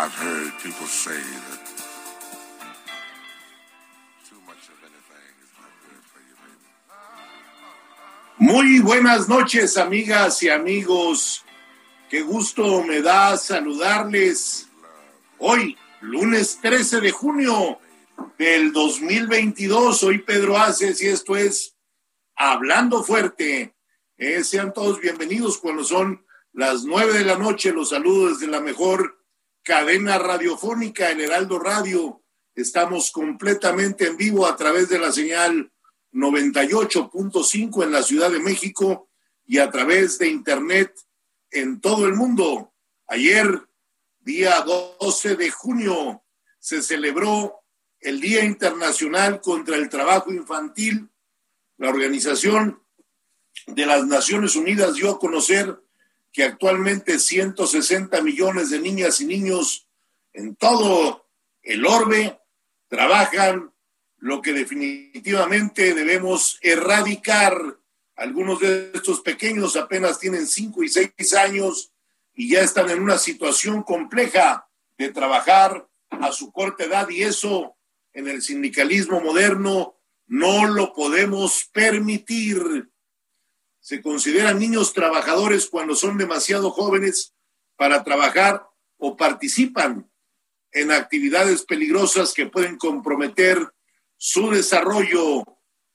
I've heard people say that too much of anything is not good for you. Muy buenas noches, amigas y amigos. Qué gusto me da saludarles hoy, lunes 13 de junio del 2022. Soy Pedro Aces y esto es Hablando Fuerte. Eh, sean todos bienvenidos cuando son las nueve de la noche. Los saludo desde la mejor cadena radiofónica, el Heraldo Radio. Estamos completamente en vivo a través de la señal 98.5 en la Ciudad de México y a través de Internet en todo el mundo. Ayer, día 12 de junio, se celebró el Día Internacional contra el Trabajo Infantil. La Organización de las Naciones Unidas dio a conocer que actualmente 160 millones de niñas y niños en todo el orbe trabajan, lo que definitivamente debemos erradicar. Algunos de estos pequeños apenas tienen 5 y 6 años y ya están en una situación compleja de trabajar a su corta edad y eso en el sindicalismo moderno no lo podemos permitir se consideran niños trabajadores cuando son demasiado jóvenes para trabajar o participan en actividades peligrosas que pueden comprometer su desarrollo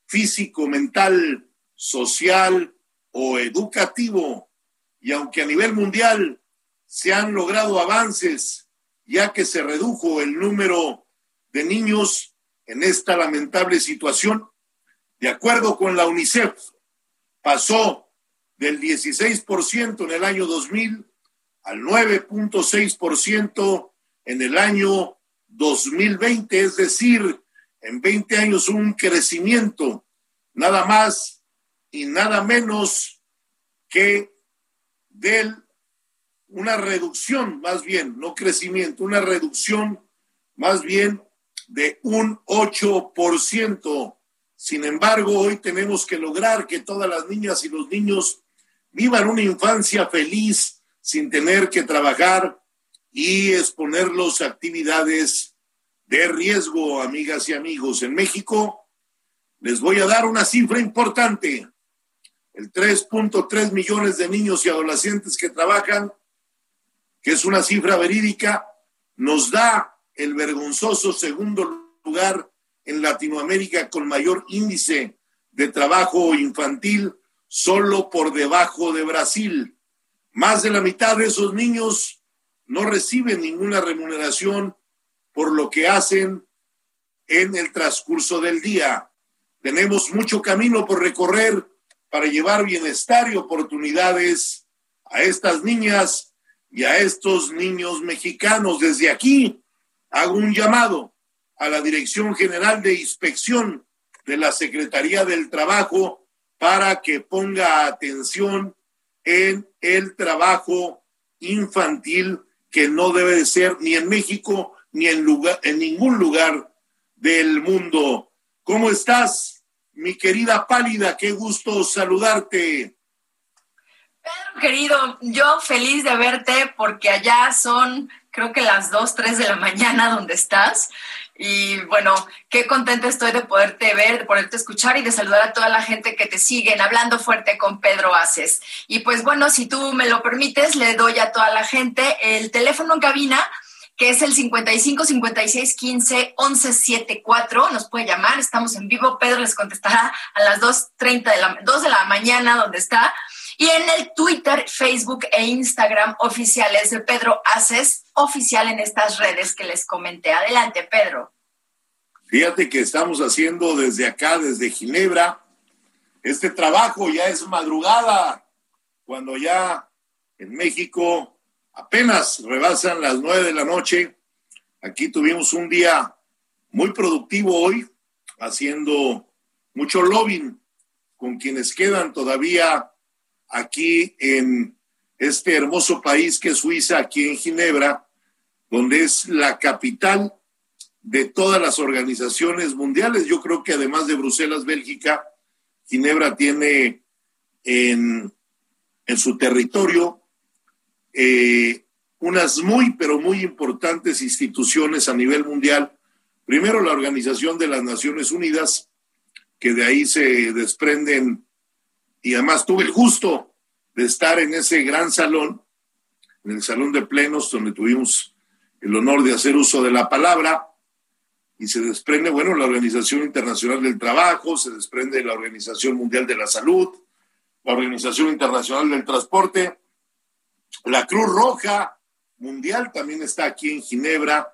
físico, mental, social o educativo. Y aunque a nivel mundial se han logrado avances, ya que se redujo el número de niños en esta lamentable situación, de acuerdo con la UNICEF, pasó del 16% en el año 2000 al 9.6% en el año 2020, es decir, en 20 años un crecimiento nada más y nada menos que de una reducción, más bien, no crecimiento, una reducción más bien de un 8%. Sin embargo, hoy tenemos que lograr que todas las niñas y los niños vivan una infancia feliz sin tener que trabajar y exponerlos a actividades de riesgo, amigas y amigos. En México les voy a dar una cifra importante. El 3.3 millones de niños y adolescentes que trabajan, que es una cifra verídica, nos da el vergonzoso segundo lugar en Latinoamérica con mayor índice de trabajo infantil, solo por debajo de Brasil. Más de la mitad de esos niños no reciben ninguna remuneración por lo que hacen en el transcurso del día. Tenemos mucho camino por recorrer para llevar bienestar y oportunidades a estas niñas y a estos niños mexicanos. Desde aquí hago un llamado a la Dirección General de Inspección de la Secretaría del Trabajo para que ponga atención en el trabajo infantil que no debe de ser ni en México ni en, lugar, en ningún lugar del mundo. ¿Cómo estás, mi querida Pálida? Qué gusto saludarte. Pedro, querido, yo feliz de verte porque allá son, creo que las 2, 3 de la mañana donde estás. Y bueno, qué contenta estoy de poderte ver, de poderte escuchar y de saludar a toda la gente que te siguen hablando fuerte con Pedro Aces. Y pues bueno, si tú me lo permites, le doy a toda la gente el teléfono en cabina que es el 55 56 15 11 74. Nos puede llamar, estamos en vivo. Pedro les contestará a las 2.30 de la, 2 de la mañana, donde está. Y en el Twitter, Facebook e Instagram oficiales de Pedro Haces, oficial en estas redes que les comenté. Adelante, Pedro. Fíjate que estamos haciendo desde acá, desde Ginebra, este trabajo ya es madrugada, cuando ya en México apenas rebasan las nueve de la noche. Aquí tuvimos un día muy productivo hoy, haciendo mucho lobbying con quienes quedan todavía aquí en este hermoso país que es Suiza, aquí en Ginebra, donde es la capital de todas las organizaciones mundiales. Yo creo que además de Bruselas, Bélgica, Ginebra tiene en, en su territorio eh, unas muy, pero muy importantes instituciones a nivel mundial. Primero, la Organización de las Naciones Unidas, que de ahí se desprenden, y además tuve el gusto de estar en ese gran salón, en el salón de plenos, donde tuvimos el honor de hacer uso de la palabra, y se desprende, bueno, la Organización Internacional del Trabajo, se desprende la Organización Mundial de la Salud, la Organización Internacional del Transporte, la Cruz Roja Mundial también está aquí en Ginebra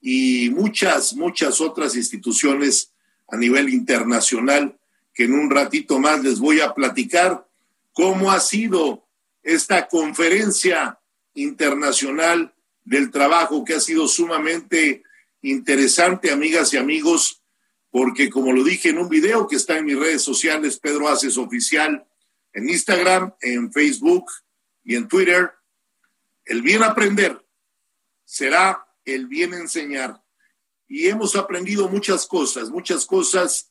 y muchas, muchas otras instituciones a nivel internacional que en un ratito más les voy a platicar cómo ha sido esta conferencia internacional del trabajo que ha sido sumamente interesante, amigas y amigos, porque como lo dije en un video que está en mis redes sociales, Pedro Haces Oficial, en Instagram, en Facebook y en Twitter, el bien aprender será el bien enseñar. Y hemos aprendido muchas cosas, muchas cosas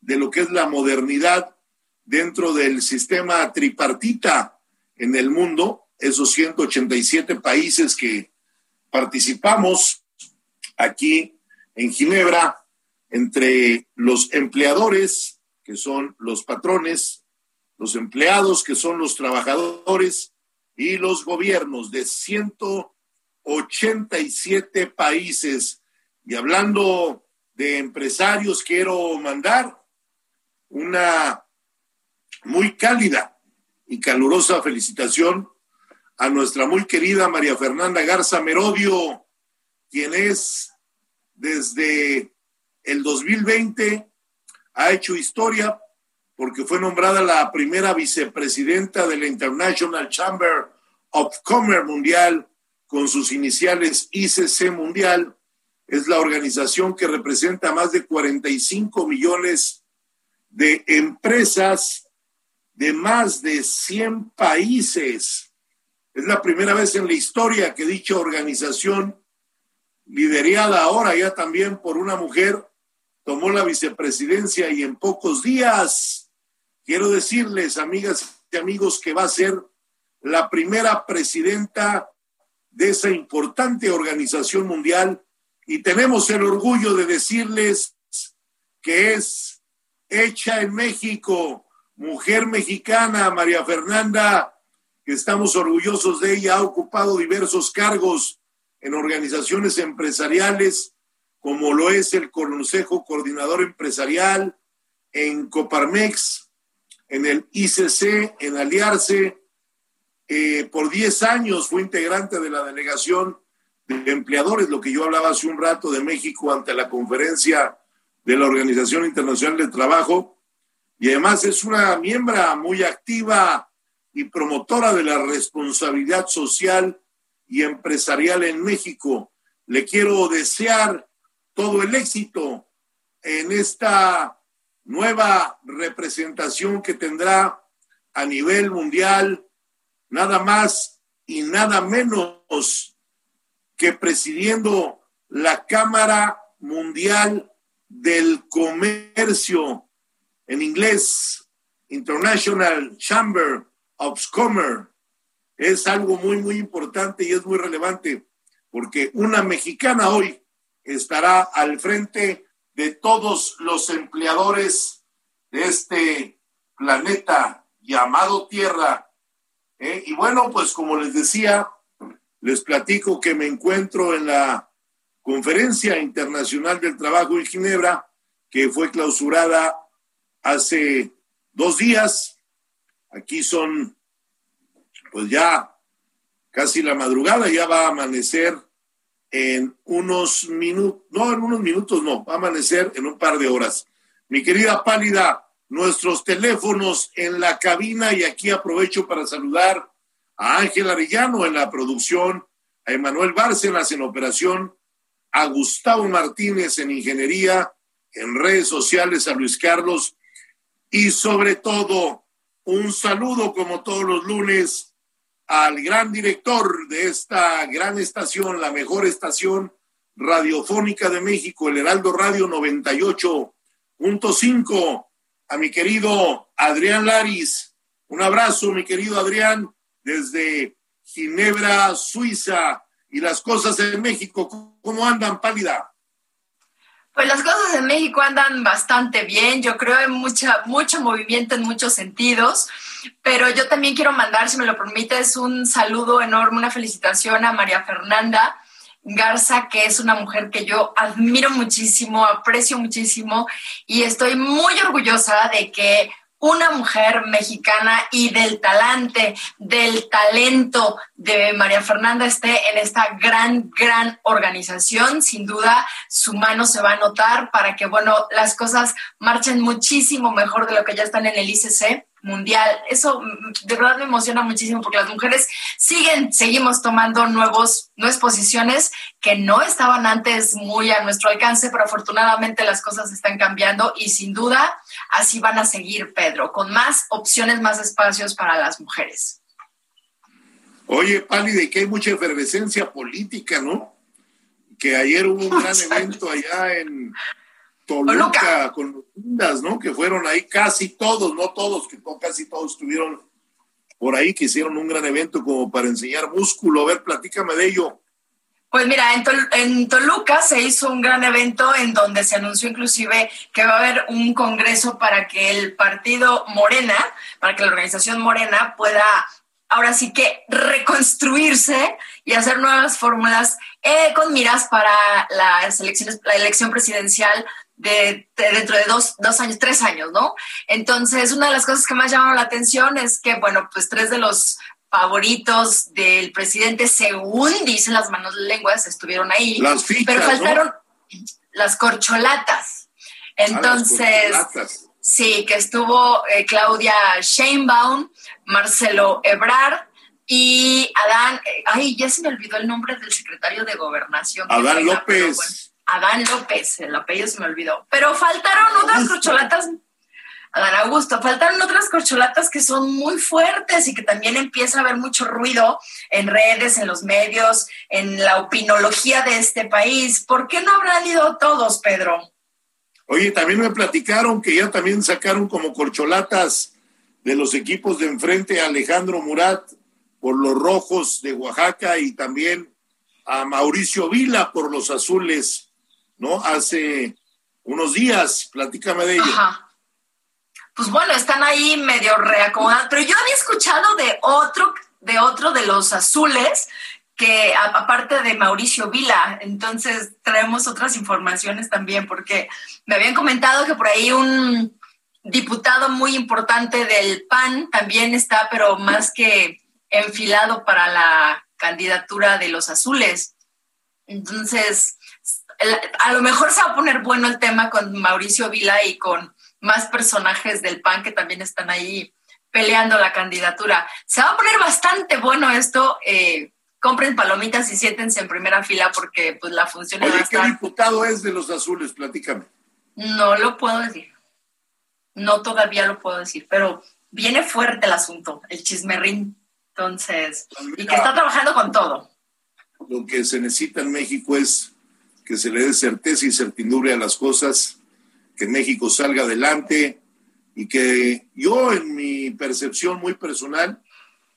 de lo que es la modernidad dentro del sistema tripartita en el mundo, esos 187 países que participamos aquí en Ginebra entre los empleadores, que son los patrones, los empleados, que son los trabajadores, y los gobiernos de 187 países. Y hablando de empresarios, quiero mandar una muy cálida y calurosa felicitación a nuestra muy querida María Fernanda Garza Merodio, quien es desde el 2020 ha hecho historia porque fue nombrada la primera vicepresidenta de la International Chamber of Commerce Mundial con sus iniciales ICC Mundial. Es la organización que representa más de 45 millones de empresas de más de 100 países. Es la primera vez en la historia que dicha organización liderada ahora ya también por una mujer, tomó la vicepresidencia y en pocos días, quiero decirles, amigas y amigos, que va a ser la primera presidenta de esa importante organización mundial y tenemos el orgullo de decirles que es hecha en México, mujer mexicana, María Fernanda, que estamos orgullosos de ella, ha ocupado diversos cargos en organizaciones empresariales, como lo es el Consejo Coordinador Empresarial, en Coparmex, en el ICC, en Aliarse. Eh, por 10 años fue integrante de la delegación de empleadores, lo que yo hablaba hace un rato de México ante la conferencia de la Organización Internacional del Trabajo. Y además es una miembro muy activa y promotora de la responsabilidad social y empresarial en México. Le quiero desear todo el éxito en esta nueva representación que tendrá a nivel mundial, nada más y nada menos que presidiendo la Cámara Mundial del Comercio, en inglés, International Chamber of Commerce, es algo muy, muy importante y es muy relevante, porque una mexicana hoy estará al frente de todos los empleadores de este planeta llamado Tierra. ¿eh? Y bueno, pues como les decía, les platico que me encuentro en la Conferencia Internacional del Trabajo en Ginebra, que fue clausurada hace dos días. Aquí son pues ya casi la madrugada, ya va a amanecer en unos minutos, no, en unos minutos no, va a amanecer en un par de horas. Mi querida Pálida, nuestros teléfonos en la cabina y aquí aprovecho para saludar a Ángel Arellano en la producción, a Emanuel Bárcenas en operación, a Gustavo Martínez en ingeniería, en redes sociales, a Luis Carlos y sobre todo un saludo como todos los lunes al gran director de esta gran estación, la mejor estación radiofónica de México, el Heraldo Radio 98.5, a mi querido Adrián Laris. Un abrazo, mi querido Adrián, desde Ginebra, Suiza. Y las cosas en México, ¿cómo andan, pálida? Pues las cosas en México andan bastante bien, yo creo en mucha, mucho movimiento en muchos sentidos, pero yo también quiero mandar, si me lo permites, un saludo enorme, una felicitación a María Fernanda Garza, que es una mujer que yo admiro muchísimo, aprecio muchísimo y estoy muy orgullosa de que una mujer mexicana y del talante, del talento de María Fernanda esté en esta gran, gran organización. Sin duda, su mano se va a notar para que, bueno, las cosas marchen muchísimo mejor de lo que ya están en el ICC mundial. Eso de verdad me emociona muchísimo porque las mujeres siguen, seguimos tomando nuevos, nuevas posiciones que no estaban antes muy a nuestro alcance, pero afortunadamente las cosas están cambiando y sin duda así van a seguir, Pedro, con más opciones, más espacios para las mujeres. Oye, Pali, de que hay mucha efervescencia política, ¿no? Que ayer hubo un gran evento allá en Toluca, con los Indas, ¿no? Que fueron ahí casi todos, no todos, que casi todos estuvieron por ahí, que hicieron un gran evento como para enseñar músculo. A ver, platícame de ello. Pues mira, en, en, Toluca se hizo un gran evento en donde se anunció inclusive que va a haber un congreso para que el partido Morena, para que la organización Morena pueda ahora sí que reconstruirse y hacer nuevas fórmulas eh, con miras para las elecciones, la elección presidencial de, dentro de dos, dos, años, tres años, ¿no? Entonces, una de las cosas que más llamaron la atención es que, bueno, pues tres de los favoritos del presidente, según dicen las manos lenguas, estuvieron ahí, las pero faltaron las corcholatas. Ah, Entonces, sí, que estuvo eh, Claudia Sheinbaum, Marcelo Ebrard, y Adán, eh, ay, ya se me olvidó el nombre del secretario de gobernación. Adán López. Adán López, el apellido se me olvidó. Pero faltaron otras corcholatas, Adán Augusto, faltaron otras corcholatas que son muy fuertes y que también empieza a haber mucho ruido en redes, en los medios, en la opinología de este país. ¿Por qué no habrán ido todos, Pedro? Oye, también me platicaron que ya también sacaron como corcholatas de los equipos de enfrente a Alejandro Murat por los rojos de Oaxaca y también a Mauricio Vila por los azules ¿no? Hace unos días, platícame de ello. Ajá. Pues bueno, están ahí medio reacomodados, pero yo había escuchado de otro, de otro de los azules, que aparte de Mauricio Vila, entonces traemos otras informaciones también, porque me habían comentado que por ahí un diputado muy importante del PAN también está, pero más que enfilado para la candidatura de los azules. Entonces, a lo mejor se va a poner bueno el tema con Mauricio Vila y con más personajes del PAN que también están ahí peleando la candidatura. Se va a poner bastante bueno esto. Eh, compren palomitas y siéntense en primera fila porque pues la función Oye, ¿qué diputado es de los azules? Platícame. No lo puedo decir. No todavía lo puedo decir, pero viene fuerte el asunto, el chismerrín. Entonces, y que está trabajando con todo. Lo que se necesita en México es que se le dé certeza y certidumbre a las cosas, que México salga adelante y que yo en mi percepción muy personal,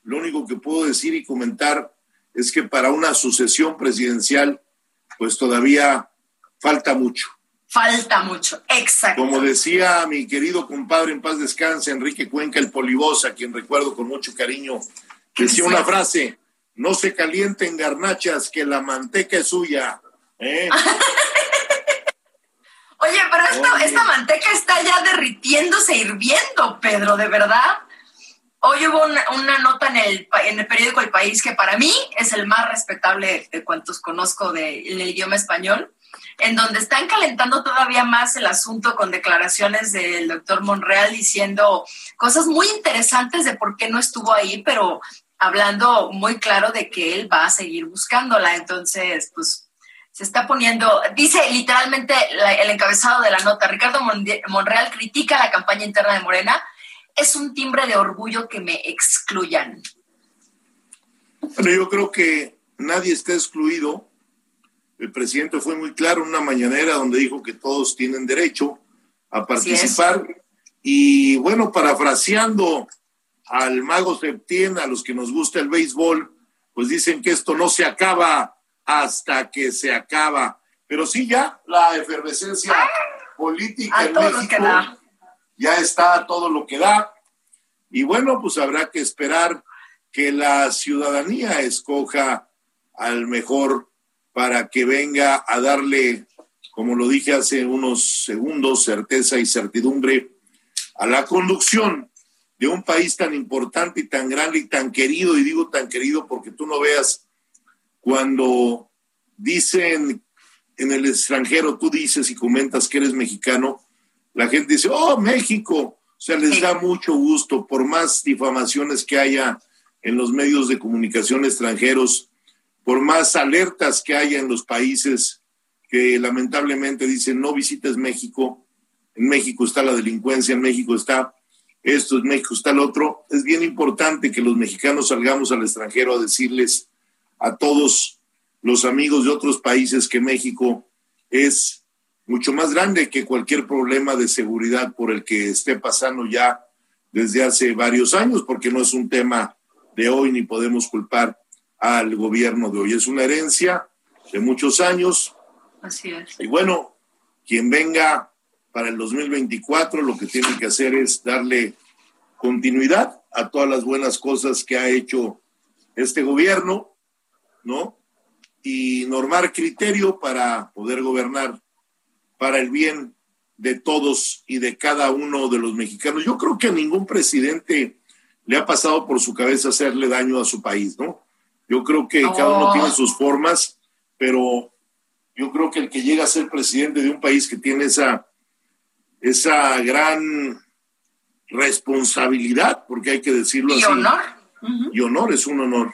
lo único que puedo decir y comentar es que para una sucesión presidencial, pues todavía falta mucho. Falta mucho, exacto. Como decía mi querido compadre en paz descanse, Enrique Cuenca, el polibosa, quien recuerdo con mucho cariño, decía una frase, no se calienten garnachas, que la manteca es suya. ¿Eh? Oye, pero esta manteca está ya derritiéndose, hirviendo, Pedro, ¿de verdad? Hoy hubo una, una, nota en el, en el periódico El País que para mí es el más respetable de cuantos conozco de, en el idioma español, en donde están calentando todavía más el asunto con declaraciones del doctor Monreal diciendo cosas muy interesantes de por qué no estuvo ahí, pero hablando muy claro de que él va a seguir buscándola. Entonces, pues se está poniendo, dice literalmente la, el encabezado de la nota, Ricardo Monreal critica la campaña interna de Morena es un timbre de orgullo que me excluyan. Bueno, yo creo que nadie está excluido. El presidente fue muy claro en una mañanera donde dijo que todos tienen derecho a participar. Y bueno, parafraseando al mago Septién, a los que nos gusta el béisbol, pues dicen que esto no se acaba hasta que se acaba. Pero sí, ya la efervescencia política en México ya está todo lo que da. Y bueno, pues habrá que esperar que la ciudadanía escoja al mejor para que venga a darle, como lo dije hace unos segundos, certeza y certidumbre a la conducción de un país tan importante y tan grande y tan querido, y digo tan querido porque tú no veas cuando dicen en el extranjero, tú dices y comentas que eres mexicano, la gente dice, oh, México. O sea, les da mucho gusto, por más difamaciones que haya en los medios de comunicación extranjeros, por más alertas que haya en los países que lamentablemente dicen no visites México, en México está la delincuencia, en México está esto, en México está el otro, es bien importante que los mexicanos salgamos al extranjero a decirles a todos los amigos de otros países que México es mucho más grande que cualquier problema de seguridad por el que esté pasando ya desde hace varios años, porque no es un tema de hoy ni podemos culpar al gobierno de hoy. Es una herencia de muchos años. Así es. Y bueno, quien venga para el 2024 lo que tiene que hacer es darle continuidad a todas las buenas cosas que ha hecho este gobierno, ¿no? Y normar criterio para poder gobernar para el bien de todos y de cada uno de los mexicanos. Yo creo que a ningún presidente le ha pasado por su cabeza hacerle daño a su país, ¿no? Yo creo que cada uno tiene sus formas, pero yo creo que el que llega a ser presidente de un país que tiene esa, esa gran responsabilidad, porque hay que decirlo y así. Honor. Y honor es un honor.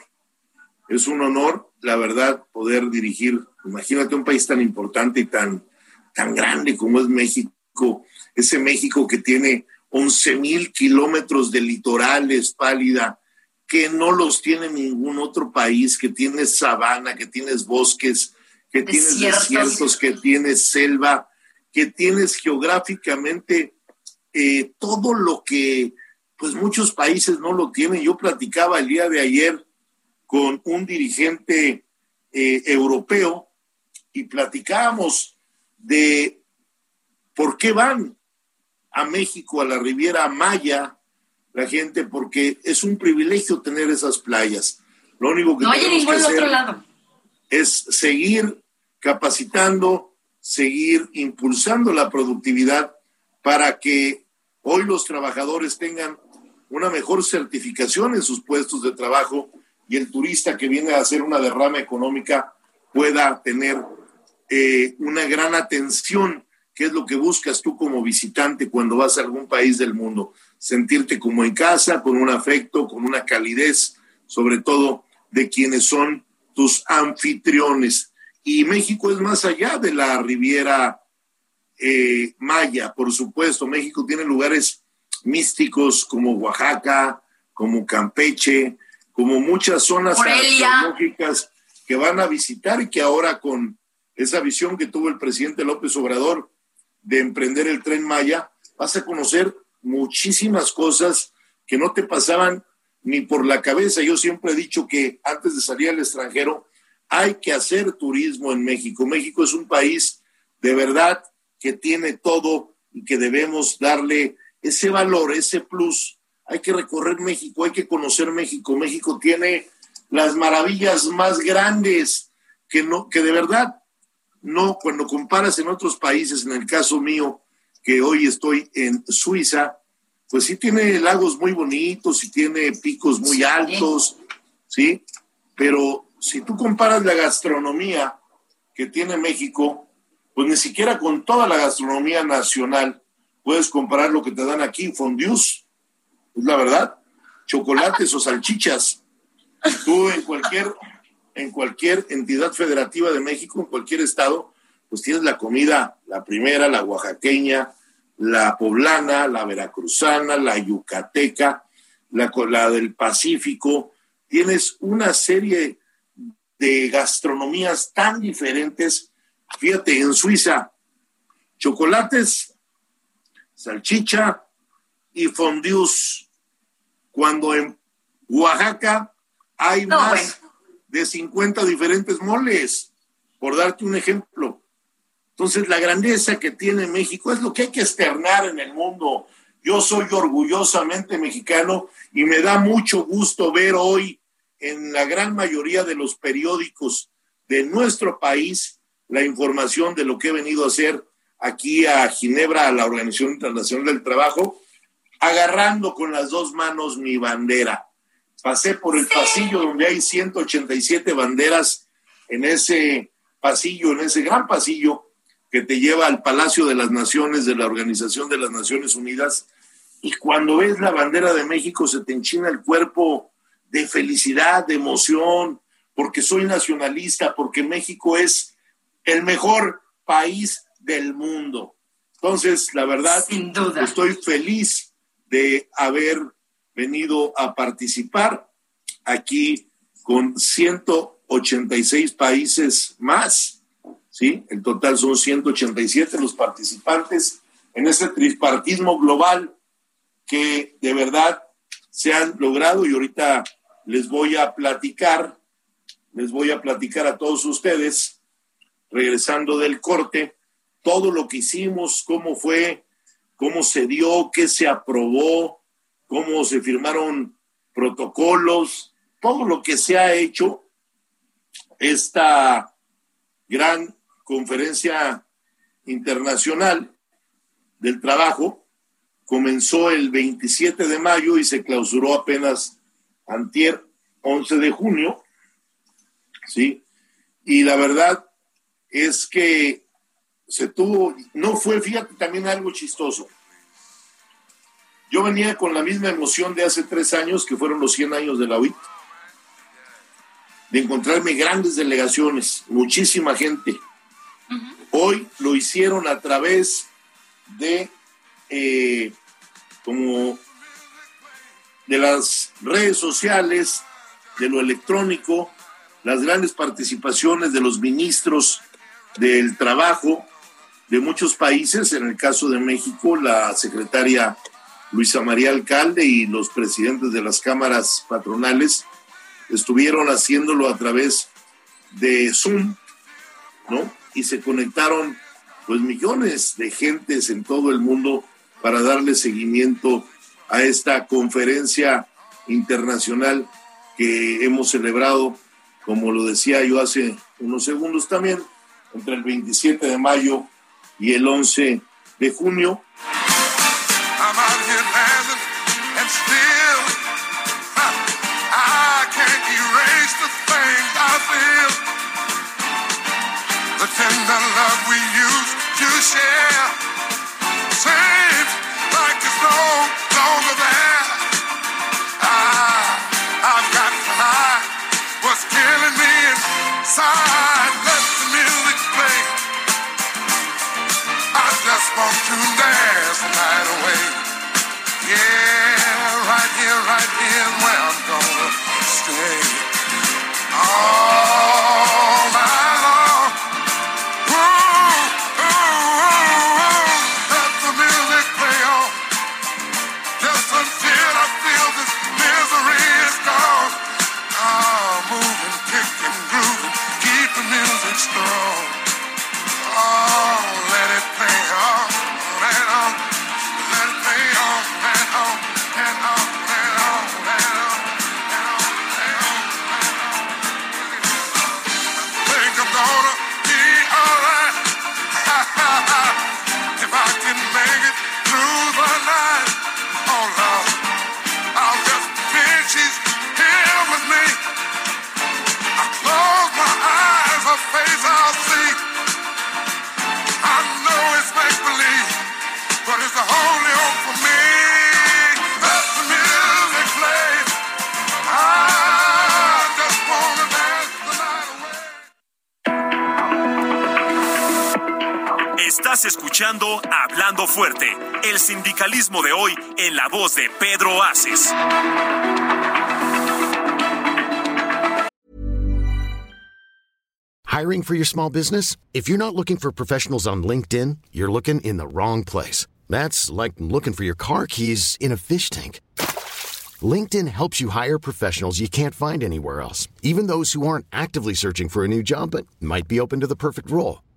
Es un honor, la verdad, poder dirigir. Imagínate un país tan importante y tan tan grande como es México, ese México que tiene 11 mil kilómetros de litorales, pálida, que no los tiene ningún otro país, que tiene sabana, que tienes bosques, que tienes desiertos, que tienes selva, que tienes geográficamente eh, todo lo que pues muchos países no lo tienen. Yo platicaba el día de ayer con un dirigente eh, europeo y platicábamos de por qué van a México, a la Riviera Maya, la gente, porque es un privilegio tener esas playas. Lo único que no hay ningún que otro lado. es seguir capacitando, seguir impulsando la productividad para que hoy los trabajadores tengan una mejor certificación en sus puestos de trabajo y el turista que viene a hacer una derrama económica pueda tener eh, una gran atención, que es lo que buscas tú como visitante cuando vas a algún país del mundo, sentirte como en casa, con un afecto, con una calidez, sobre todo de quienes son tus anfitriones. Y México es más allá de la Riviera eh, Maya, por supuesto. México tiene lugares místicos como Oaxaca, como Campeche, como muchas zonas arqueológicas que van a visitar y que ahora con esa visión que tuvo el presidente López Obrador de emprender el tren Maya, vas a conocer muchísimas cosas que no te pasaban ni por la cabeza. Yo siempre he dicho que antes de salir al extranjero hay que hacer turismo en México. México es un país de verdad que tiene todo y que debemos darle ese valor, ese plus. Hay que recorrer México, hay que conocer México. México tiene las maravillas más grandes que no que de verdad no, cuando comparas en otros países, en el caso mío, que hoy estoy en Suiza, pues sí tiene lagos muy bonitos y tiene picos muy altos, ¿sí? Pero si tú comparas la gastronomía que tiene México, pues ni siquiera con toda la gastronomía nacional puedes comparar lo que te dan aquí, fondues, es la verdad, chocolates o salchichas. Tú en cualquier, en cualquier entidad federativa de México, en cualquier estado, pues tienes la comida, la primera, la oaxaqueña, la poblana, la veracruzana, la yucateca, la, la del Pacífico. Tienes una serie de gastronomías tan diferentes. Fíjate, en Suiza, chocolates, salchicha y fondues. Cuando en Oaxaca hay No, más de 50 diferentes moles, por darte un ejemplo. Entonces, la grandeza que tiene México es lo que hay que externar en el mundo. Yo soy orgullosamente mexicano y me da mucho gusto ver hoy en la gran mayoría de los periódicos de nuestro país la información de lo que he venido a hacer aquí a Ginebra, a la Organización Internacional del Trabajo, agarrando con las dos manos mi bandera. Pasé por el pasillo donde hay 187 banderas en ese pasillo, en ese gran pasillo que te lleva al Palacio de las Naciones de la Organización de las Naciones Unidas. Y cuando ves la bandera de México se te enchina el cuerpo de felicidad, de emoción, porque soy nacionalista, porque México es el mejor país del mundo. Entonces, la verdad, Sin duda. estoy feliz de haber venido a participar aquí con 186 países más, ¿sí? El total son 187 los participantes en ese tripartismo global que de verdad se han logrado y ahorita les voy a platicar, les voy a platicar a todos ustedes, regresando del corte, todo lo que hicimos, cómo fue, cómo se dio, qué se aprobó, cómo se firmaron protocolos, todo lo que se ha hecho esta gran conferencia internacional del trabajo comenzó el 27 de mayo y se clausuró apenas antier 11 de junio, ¿sí? Y la verdad es que se tuvo, no fue, fíjate también algo chistoso. Yo venía con la misma emoción de hace tres años, que fueron los 100 años de la UIT, de encontrarme grandes delegaciones, muchísima gente. Hoy lo hicieron a través de eh, como de las redes sociales, de lo electrónico, las grandes participaciones de los ministros del trabajo de muchos países, en el caso de México, la secretaria Luisa María Alcalde y los presidentes de las cámaras patronales estuvieron haciéndolo a través de Zoom, ¿no? Y se conectaron pues millones de gentes en todo el mundo para darle seguimiento a esta conferencia internacional que hemos celebrado, como lo decía yo hace unos segundos también, entre el 27 de mayo y el 11 de junio. I'm out here dancing night away. Yeah, right here, right here de hoy en la voz de Pedro Aces. Hiring for your small business? If you're not looking for professionals on LinkedIn, you're looking in the wrong place. That's like looking for your car keys in a fish tank. LinkedIn helps you hire professionals you can't find anywhere else, even those who aren't actively searching for a new job but might be open to the perfect role.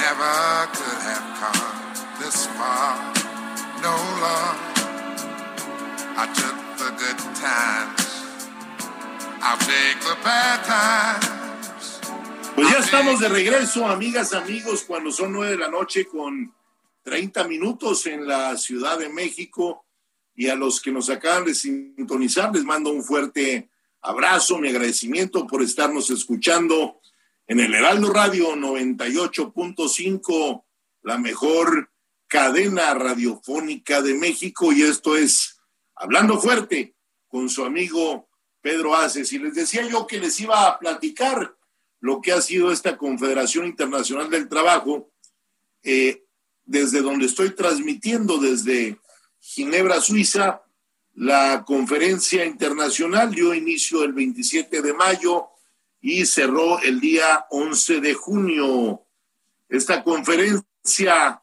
Never could have come this far. No love. I took the good times. I'll take the bad times. Pues ya estamos de regreso, amigas, amigos, cuando son nueve de la noche con 30 minutos en la Ciudad de México. Y a los que nos acaban de sintonizar, les mando un fuerte abrazo, mi agradecimiento por estarnos escuchando en el Heraldo Radio 98.5, la mejor cadena radiofónica de México. Y esto es Hablando Fuerte con su amigo Pedro Aces. Y les decía yo que les iba a platicar lo que ha sido esta Confederación Internacional del Trabajo, eh, desde donde estoy transmitiendo, desde Ginebra, Suiza, la conferencia internacional dio inicio el 27 de mayo y cerró el día 11 de junio. Esta conferencia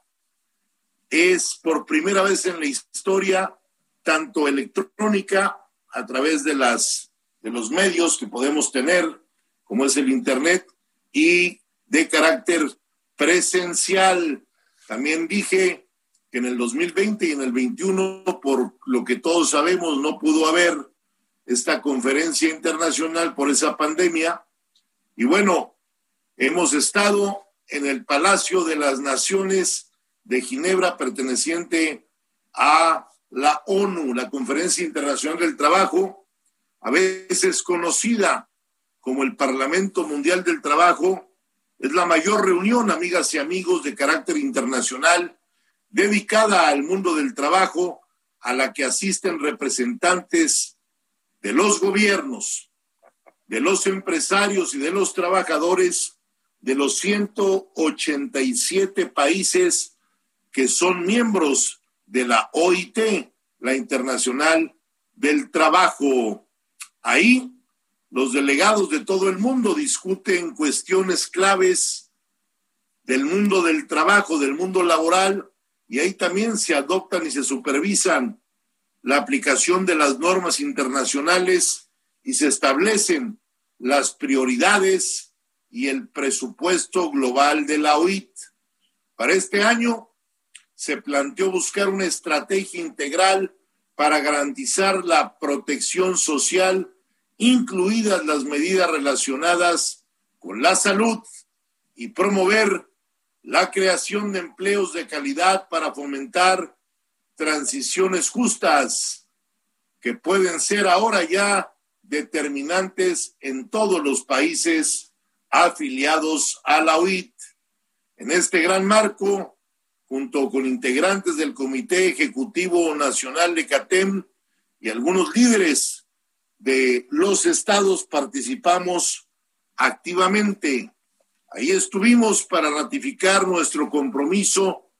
es por primera vez en la historia, tanto electrónica, a través de, las, de los medios que podemos tener, como es el Internet, y de carácter presencial. También dije que en el 2020 y en el 21, por lo que todos sabemos, no pudo haber esta conferencia internacional por esa pandemia. Y bueno, hemos estado en el Palacio de las Naciones de Ginebra, perteneciente a la ONU, la Conferencia Internacional del Trabajo, a veces conocida como el Parlamento Mundial del Trabajo, es la mayor reunión, amigas y amigos, de carácter internacional dedicada al mundo del trabajo, a la que asisten representantes de los gobiernos, de los empresarios y de los trabajadores de los 187 países que son miembros de la OIT, la Internacional del Trabajo. Ahí los delegados de todo el mundo discuten cuestiones claves del mundo del trabajo, del mundo laboral, y ahí también se adoptan y se supervisan la aplicación de las normas internacionales y se establecen las prioridades y el presupuesto global de la OIT. Para este año se planteó buscar una estrategia integral para garantizar la protección social, incluidas las medidas relacionadas con la salud y promover la creación de empleos de calidad para fomentar transiciones justas que pueden ser ahora ya determinantes en todos los países afiliados a la OIT. En este gran marco, junto con integrantes del Comité Ejecutivo Nacional de CATEM y algunos líderes de los estados participamos activamente. Ahí estuvimos para ratificar nuestro compromiso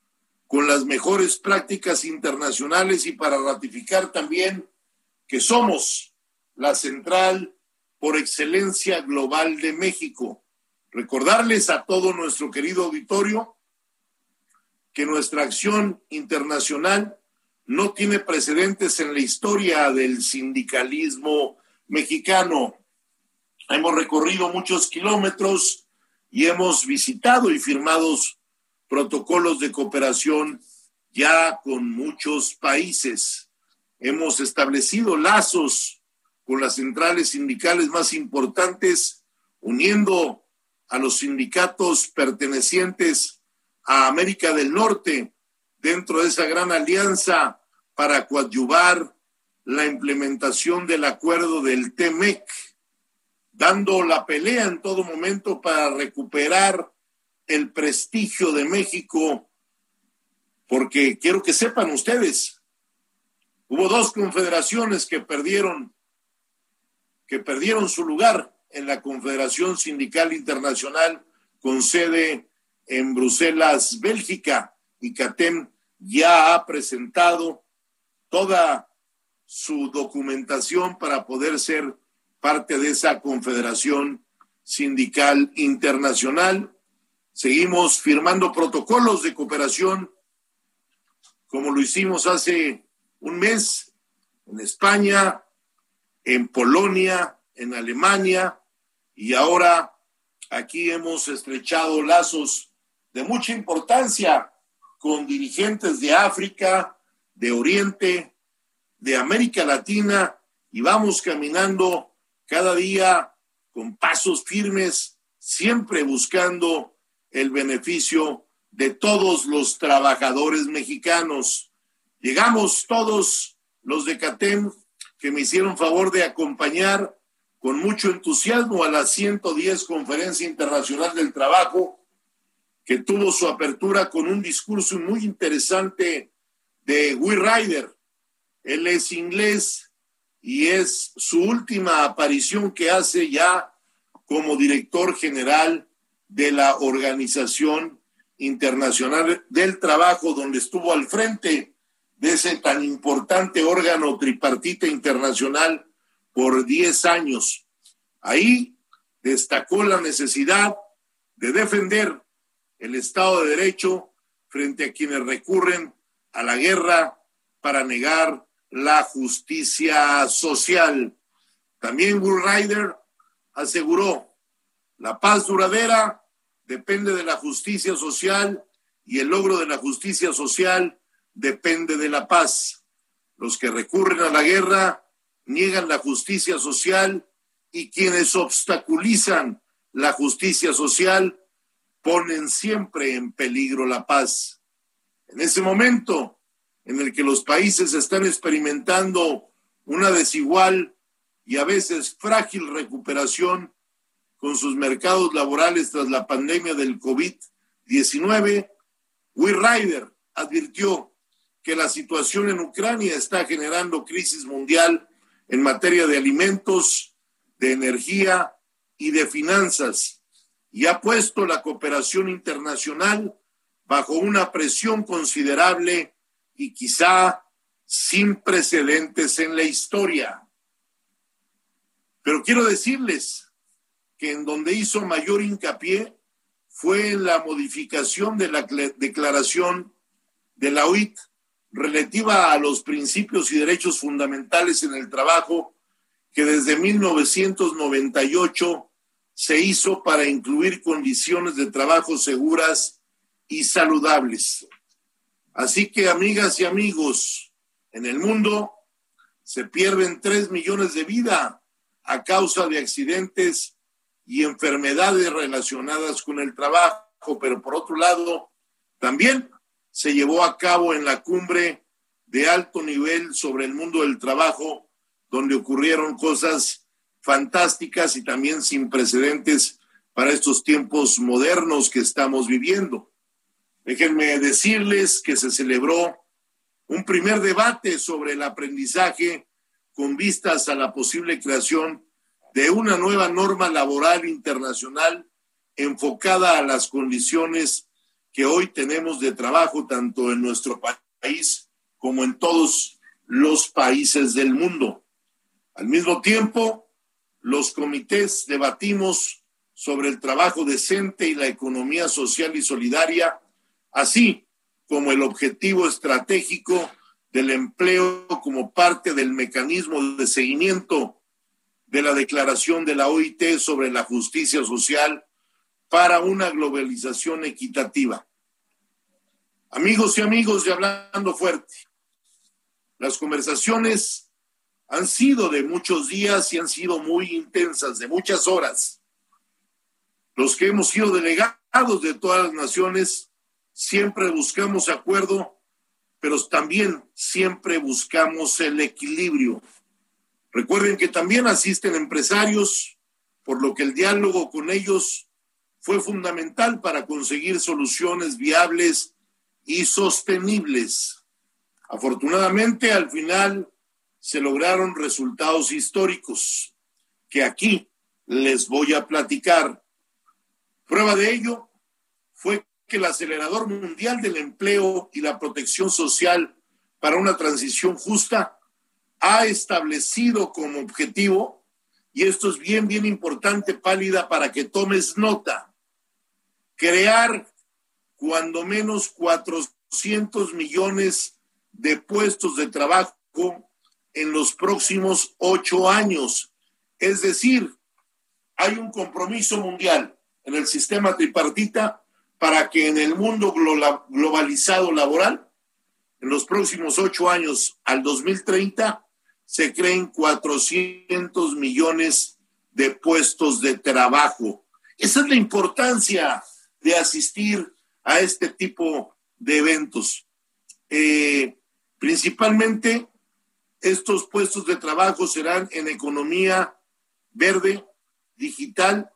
con las mejores prácticas internacionales y para ratificar también que somos la central por excelencia global de México. Recordarles a todo nuestro querido auditorio que nuestra acción internacional no tiene precedentes en la historia del sindicalismo mexicano. Hemos recorrido muchos kilómetros y hemos visitado y firmado protocolos de cooperación ya con muchos países. Hemos establecido lazos con las centrales sindicales más importantes, uniendo a los sindicatos pertenecientes a América del Norte dentro de esa gran alianza para coadyuvar la implementación del acuerdo del TEMEC, dando la pelea en todo momento para recuperar el prestigio de México, porque quiero que sepan ustedes, hubo dos confederaciones que perdieron, que perdieron su lugar en la Confederación Sindical Internacional con sede en Bruselas, Bélgica, y CATEM ya ha presentado toda su documentación para poder ser parte de esa Confederación Sindical Internacional. Seguimos firmando protocolos de cooperación, como lo hicimos hace un mes en España, en Polonia, en Alemania, y ahora aquí hemos estrechado lazos de mucha importancia con dirigentes de África, de Oriente, de América Latina, y vamos caminando cada día con pasos firmes, siempre buscando el beneficio de todos los trabajadores mexicanos. Llegamos todos los de CATEM que me hicieron favor de acompañar con mucho entusiasmo a la 110 Conferencia Internacional del Trabajo, que tuvo su apertura con un discurso muy interesante de Will Ryder. Él es inglés y es su última aparición que hace ya como director general de la Organización Internacional del Trabajo, donde estuvo al frente de ese tan importante órgano tripartita internacional por 10 años. Ahí destacó la necesidad de defender el Estado de Derecho frente a quienes recurren a la guerra para negar la justicia social. También Will Ryder aseguró, la paz duradera depende de la justicia social y el logro de la justicia social depende de la paz. Los que recurren a la guerra niegan la justicia social y quienes obstaculizan la justicia social ponen siempre en peligro la paz. En ese momento en el que los países están experimentando una desigual y a veces frágil recuperación con sus mercados laborales tras la pandemia del COVID-19, Will Ryder advirtió que la situación en Ucrania está generando crisis mundial en materia de alimentos, de energía y de finanzas, y ha puesto la cooperación internacional bajo una presión considerable y quizá sin precedentes en la historia. Pero quiero decirles que en donde hizo mayor hincapié fue en la modificación de la declaración de la OIT relativa a los principios y derechos fundamentales en el trabajo que desde 1998 se hizo para incluir condiciones de trabajo seguras y saludables. Así que, amigas y amigos, en el mundo se pierden tres millones de vidas a causa de accidentes y enfermedades relacionadas con el trabajo, pero por otro lado, también se llevó a cabo en la cumbre de alto nivel sobre el mundo del trabajo, donde ocurrieron cosas fantásticas y también sin precedentes para estos tiempos modernos que estamos viviendo. Déjenme decirles que se celebró un primer debate sobre el aprendizaje con vistas a la posible creación de una nueva norma laboral internacional enfocada a las condiciones que hoy tenemos de trabajo tanto en nuestro país como en todos los países del mundo. Al mismo tiempo, los comités debatimos sobre el trabajo decente y la economía social y solidaria, así como el objetivo estratégico del empleo como parte del mecanismo de seguimiento de la declaración de la OIT sobre la justicia social para una globalización equitativa. Amigos y amigos de Hablando Fuerte, las conversaciones han sido de muchos días y han sido muy intensas, de muchas horas. Los que hemos sido delegados de todas las naciones siempre buscamos acuerdo, pero también siempre buscamos el equilibrio. Recuerden que también asisten empresarios, por lo que el diálogo con ellos fue fundamental para conseguir soluciones viables y sostenibles. Afortunadamente, al final se lograron resultados históricos que aquí les voy a platicar. Prueba de ello fue que el acelerador mundial del empleo y la protección social para una transición justa ha establecido como objetivo, y esto es bien, bien importante, Pálida, para que tomes nota, crear cuando menos 400 millones de puestos de trabajo en los próximos ocho años. Es decir, hay un compromiso mundial en el sistema tripartita para que en el mundo globalizado laboral, en los próximos ocho años al 2030, se creen 400 millones de puestos de trabajo. Esa es la importancia de asistir a este tipo de eventos. Eh, principalmente, estos puestos de trabajo serán en economía verde, digital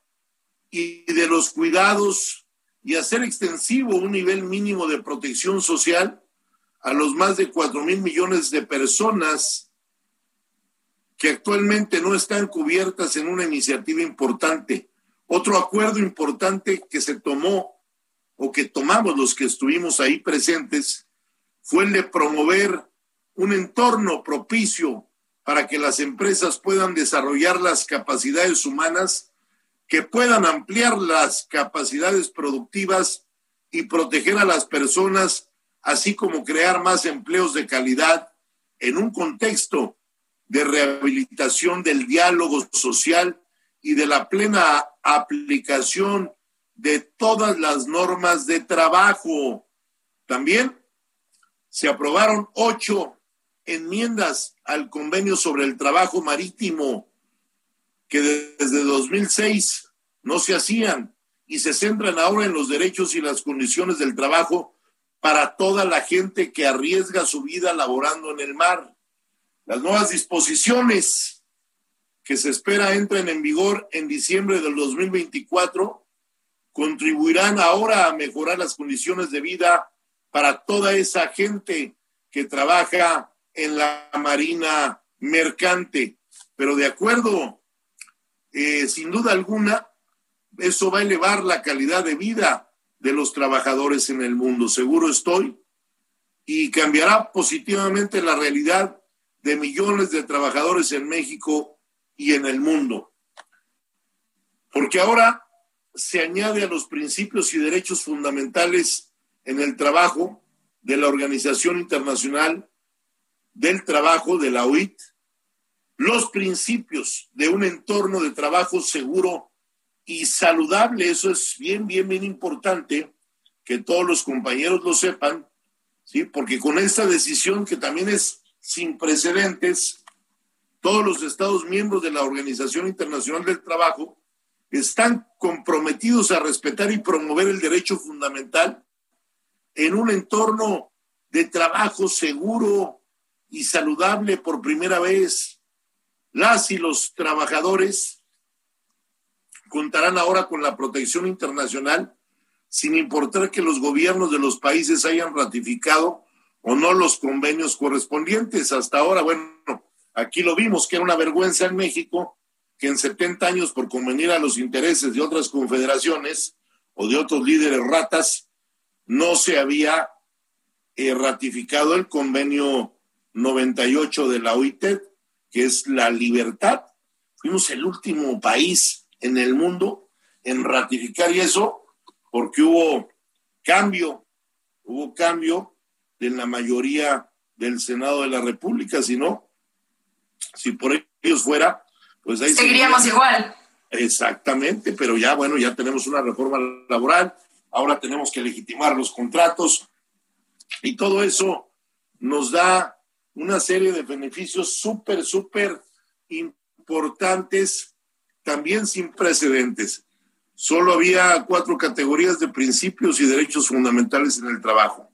y de los cuidados y hacer extensivo un nivel mínimo de protección social a los más de cuatro mil millones de personas que actualmente no están cubiertas en una iniciativa importante. Otro acuerdo importante que se tomó o que tomamos los que estuvimos ahí presentes fue el de promover un entorno propicio para que las empresas puedan desarrollar las capacidades humanas que puedan ampliar las capacidades productivas y proteger a las personas, así como crear más empleos de calidad en un contexto de rehabilitación del diálogo social y de la plena aplicación de todas las normas de trabajo. También se aprobaron ocho enmiendas al convenio sobre el trabajo marítimo que desde 2006 no se hacían y se centran ahora en los derechos y las condiciones del trabajo para toda la gente que arriesga su vida laborando en el mar. Las nuevas disposiciones que se espera entren en vigor en diciembre del 2024 contribuirán ahora a mejorar las condiciones de vida para toda esa gente que trabaja en la marina mercante. Pero de acuerdo eh, sin duda alguna, eso va a elevar la calidad de vida de los trabajadores en el mundo, seguro estoy, y cambiará positivamente la realidad de millones de trabajadores en México y en el mundo. Porque ahora se añade a los principios y derechos fundamentales en el trabajo de la Organización Internacional del Trabajo, de la OIT, los principios de un entorno de trabajo seguro y saludable. Eso es bien, bien, bien importante que todos los compañeros lo sepan, ¿sí? Porque con esta decisión que también es sin precedentes, todos los Estados miembros de la Organización Internacional del Trabajo están comprometidos a respetar y promover el derecho fundamental en un entorno de trabajo seguro y saludable por primera vez las y los trabajadores contarán ahora con la protección internacional sin importar que los gobiernos de los países hayan ratificado o no los convenios correspondientes. Hasta ahora, bueno, Aquí lo vimos, que era una vergüenza en México, que en 70 años, por convenir a los intereses de otras confederaciones o de otros líderes ratas, no se había eh, ratificado el convenio 98 de la OIT, que es la libertad. Fuimos el último país en el mundo en ratificar y eso porque hubo cambio, hubo cambio en la mayoría del Senado de la República, si no, si por ellos fuera, pues ahí seguiríamos igual. Exactamente, pero ya bueno, ya tenemos una reforma laboral, ahora tenemos que legitimar los contratos y todo eso nos da una serie de beneficios súper, súper importantes, también sin precedentes. Solo había cuatro categorías de principios y derechos fundamentales en el trabajo.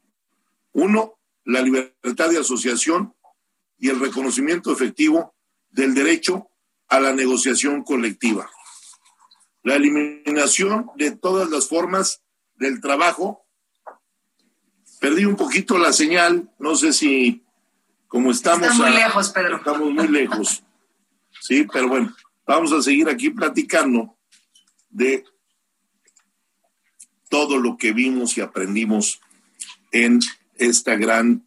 Uno, la libertad de asociación y el reconocimiento efectivo del derecho a la negociación colectiva. La eliminación de todas las formas del trabajo. Perdí un poquito la señal, no sé si como estamos... muy lejos, Pedro. Estamos muy lejos. Sí, pero bueno, vamos a seguir aquí platicando de todo lo que vimos y aprendimos en esta gran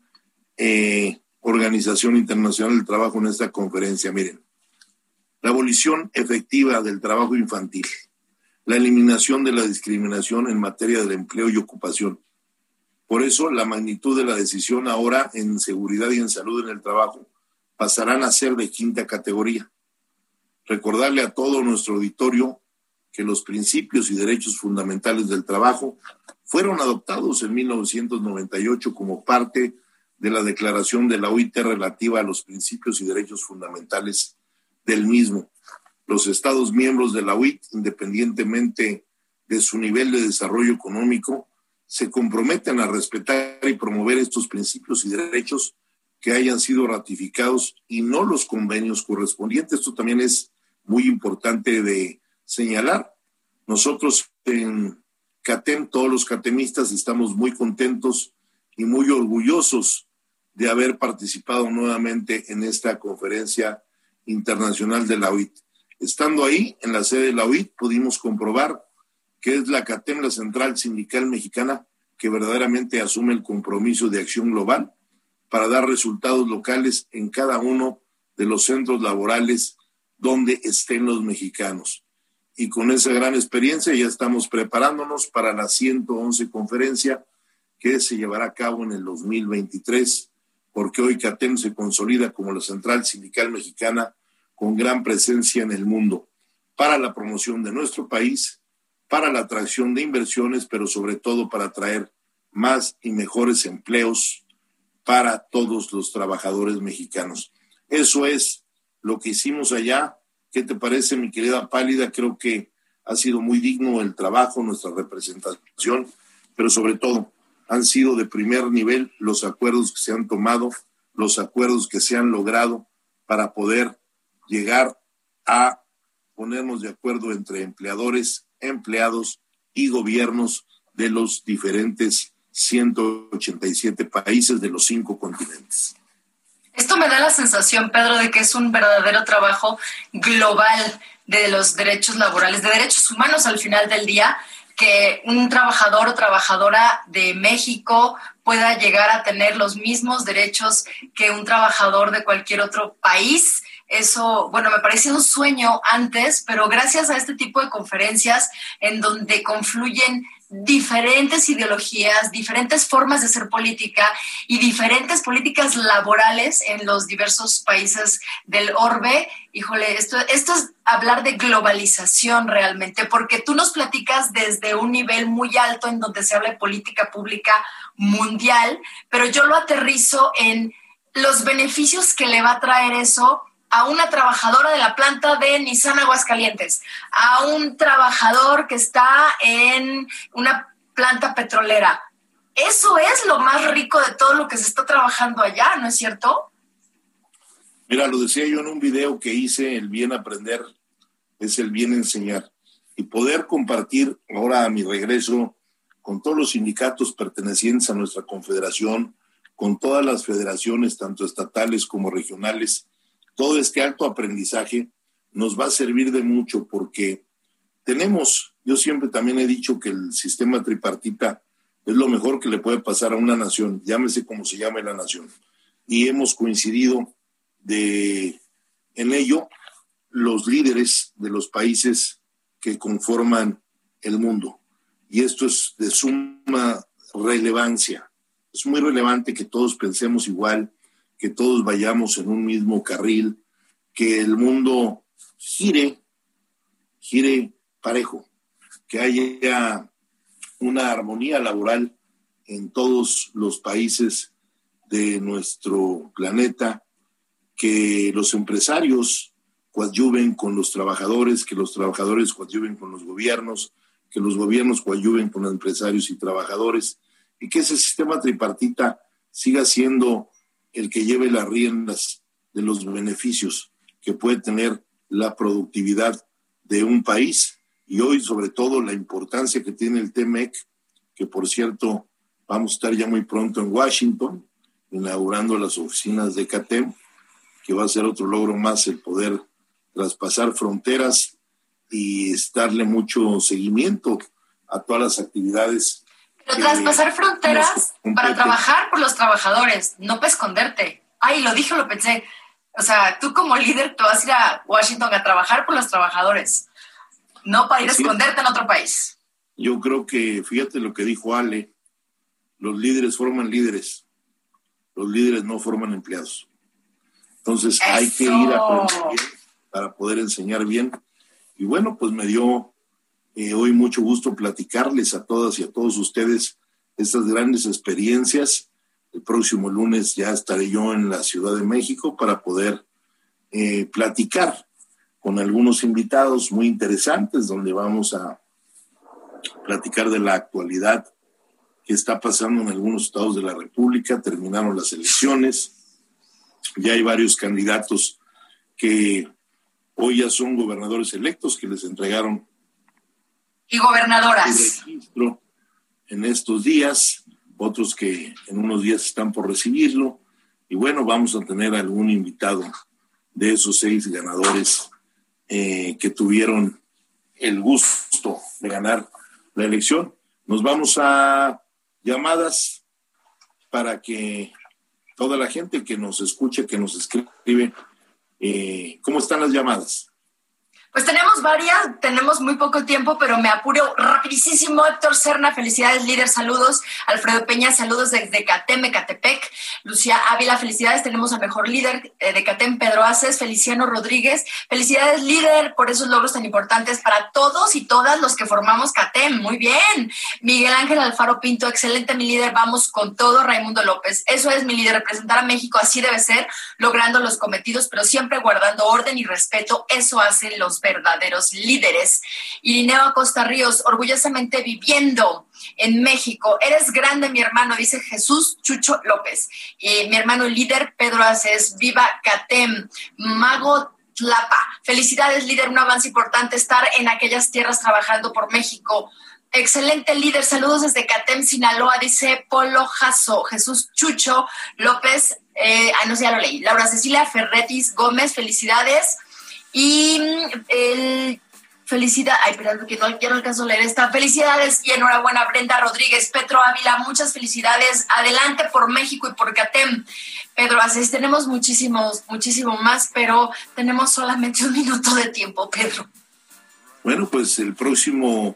eh, Organización Internacional del Trabajo en esta conferencia. Miren, la abolición efectiva del trabajo infantil, la eliminación de la discriminación en materia del empleo y ocupación. Por eso la magnitud de la decisión ahora en seguridad y en salud en el trabajo pasarán a ser de quinta categoría. Recordarle a todo nuestro auditorio que los principios y derechos fundamentales del trabajo fueron adoptados en 1998 como parte de la declaración de la OIT relativa a los principios y derechos fundamentales del mismo. Los Estados miembros de la OIT, independientemente de su nivel de desarrollo económico, se comprometen a respetar y promover estos principios y derechos que hayan sido ratificados y no los convenios correspondientes. Esto también es muy importante de señalar. Nosotros en CATEM, todos los catemistas, estamos muy contentos y muy orgullosos de haber participado nuevamente en esta conferencia internacional de la OIT. Estando ahí, en la sede de la OIT, pudimos comprobar que es la CATEM, la Central Sindical Mexicana, que verdaderamente asume el compromiso de acción global para dar resultados locales en cada uno de los centros laborales donde estén los mexicanos. Y con esa gran experiencia ya estamos preparándonos para la 111 conferencia que se llevará a cabo en el 2023, porque hoy CATEM se consolida como la central sindical mexicana con gran presencia en el mundo para la promoción de nuestro país, para la atracción de inversiones, pero sobre todo para atraer más y mejores empleos para todos los trabajadores mexicanos. Eso es lo que hicimos allá. ¿Qué te parece, mi querida Pálida? Creo que ha sido muy digno el trabajo, nuestra representación, pero sobre todo han sido de primer nivel los acuerdos que se han tomado, los acuerdos que se han logrado para poder llegar a ponernos de acuerdo entre empleadores, empleados y gobiernos de los diferentes 187 países de los cinco continentes. Esto me da la sensación, Pedro, de que es un verdadero trabajo global de los derechos laborales, de derechos humanos al final del día, que un trabajador o trabajadora de México pueda llegar a tener los mismos derechos que un trabajador de cualquier otro país eso, bueno, me parecía un sueño antes, pero gracias a este tipo de conferencias en donde confluyen diferentes ideologías, diferentes formas de ser política y diferentes políticas laborales en los diversos países del orbe. Híjole, esto, esto es hablar de globalización realmente, porque tú nos platicas desde un nivel muy alto en donde se habla de política pública mundial, pero yo lo aterrizo en los beneficios que le va a traer eso a una trabajadora de la planta de Nissan Aguascalientes, a un trabajador que está en una planta petrolera. Eso es lo más rico de todo lo que se está trabajando allá, ¿no es cierto? Mira, lo decía yo en un video que hice, el bien aprender es el bien enseñar. Y poder compartir ahora a mi regreso con todos los sindicatos pertenecientes a nuestra confederación, con todas las federaciones, tanto estatales como regionales, todo este alto aprendizaje nos va a servir de mucho porque tenemos, yo siempre también he dicho que el sistema tripartita es lo mejor que le puede pasar a una nación, llámese como se llame la nación. Y hemos coincidido de, en ello los líderes de los países que conforman el mundo. Y esto es de suma relevancia. Es muy relevante que todos pensemos igual, que todos vayamos en un mismo carril, que el mundo gire, gire parejo, que haya una armonía laboral en todos los países de nuestro planeta, que los empresarios coadyuven con los trabajadores, que los trabajadores coadyuven con los gobiernos, que los gobiernos coadyuven con los empresarios y trabajadores, y que ese sistema tripartita siga siendo el que lleve las riendas de los beneficios que puede tener la productividad de un país y hoy sobre todo la importancia que tiene el TEMEC, que por cierto vamos a estar ya muy pronto en Washington, inaugurando las oficinas de CATEM, que va a ser otro logro más el poder traspasar fronteras y darle mucho seguimiento a todas las actividades. Traspasar fronteras para trabajar por los trabajadores, no para esconderte. Ay, lo dije, lo pensé. O sea, tú como líder te vas a ir a Washington a trabajar por los trabajadores. No para ir a esconderte en otro país. Yo creo que, fíjate lo que dijo Ale, los líderes forman líderes, los líderes no forman empleados. Entonces hay que ir a para poder enseñar bien. Y bueno, pues me dio eh, hoy mucho gusto platicarles a todas y a todos ustedes estas grandes experiencias. El próximo lunes ya estaré yo en la Ciudad de México para poder eh, platicar con algunos invitados muy interesantes donde vamos a platicar de la actualidad que está pasando en algunos estados de la República. Terminaron las elecciones, ya hay varios candidatos que hoy ya son gobernadores electos que les entregaron y gobernadoras en estos días, otros que en unos días están por recibirlo. Y bueno, vamos a tener algún invitado de esos seis ganadores eh, que tuvieron el gusto de ganar la elección. Nos vamos a llamadas para que toda la gente que nos escuche, que nos escribe, eh, ¿cómo están las llamadas? Pues tenemos varias, tenemos muy poco tiempo, pero me apuro rapidísimo. Héctor Serna, felicidades, líder, saludos. Alfredo Peña, saludos desde Catem, Ecatepec. Lucía Ávila, felicidades, tenemos a mejor líder eh, de Catem, Pedro Aces. Feliciano Rodríguez, felicidades, líder, por esos logros tan importantes para todos y todas los que formamos Catem. Muy bien. Miguel Ángel Alfaro Pinto, excelente, mi líder, vamos con todo. Raimundo López, eso es mi líder, representar a México, así debe ser, logrando los cometidos, pero siempre guardando orden y respeto. Eso hacen los verdaderos líderes. Irineo Acosta Ríos, orgullosamente viviendo en México. Eres grande, mi hermano, dice Jesús Chucho López. Y mi hermano líder, Pedro Aces, viva Catem, Mago Tlapa. Felicidades, líder, un avance importante estar en aquellas tierras trabajando por México. Excelente líder, saludos desde Catem, Sinaloa, dice Polo Jasso, Jesús Chucho López, eh, ah, no sé, ya lo leí, Laura Cecilia Ferretis Gómez, felicidades. Y el felicidad, ay, perdón, que no, ya no alcanzo a leer esta. Felicidades y enhorabuena, Brenda Rodríguez, Petro Ávila, muchas felicidades. Adelante por México y por CATEM. Pedro así tenemos muchísimos, muchísimo más, pero tenemos solamente un minuto de tiempo, Pedro. Bueno, pues el próximo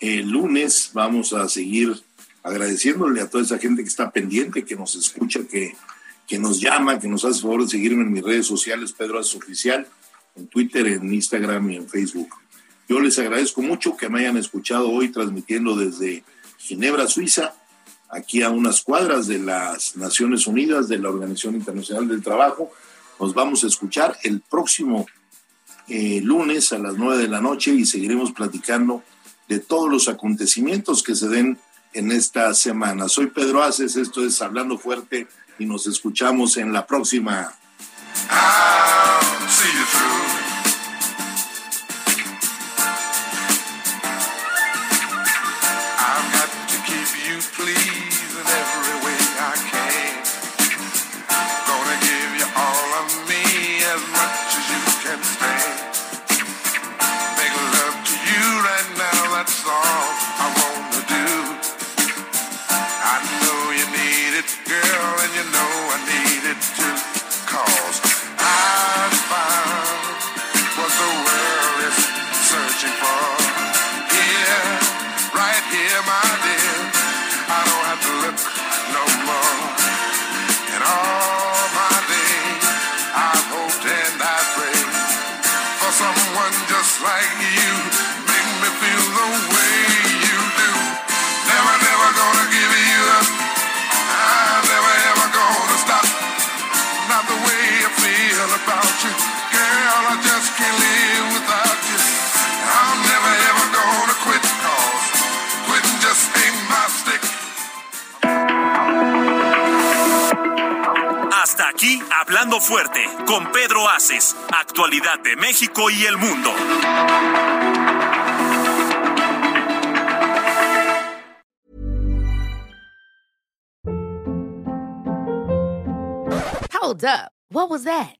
eh, lunes vamos a seguir agradeciéndole a toda esa gente que está pendiente, que nos escucha, que, que nos llama, que nos hace favor de seguirme en mis redes sociales, Pedro Aces Oficial en Twitter, en Instagram y en Facebook. Yo les agradezco mucho que me hayan escuchado hoy transmitiendo desde Ginebra, Suiza, aquí a unas cuadras de las Naciones Unidas, de la Organización Internacional del Trabajo. Nos vamos a escuchar el próximo eh, lunes a las nueve de la noche y seguiremos platicando de todos los acontecimientos que se den en esta semana. Soy Pedro Aces, esto es Hablando Fuerte y nos escuchamos en la próxima. I'll see you through. Con Pedro Aces, actualidad de México y el mundo. Hold up. What was that?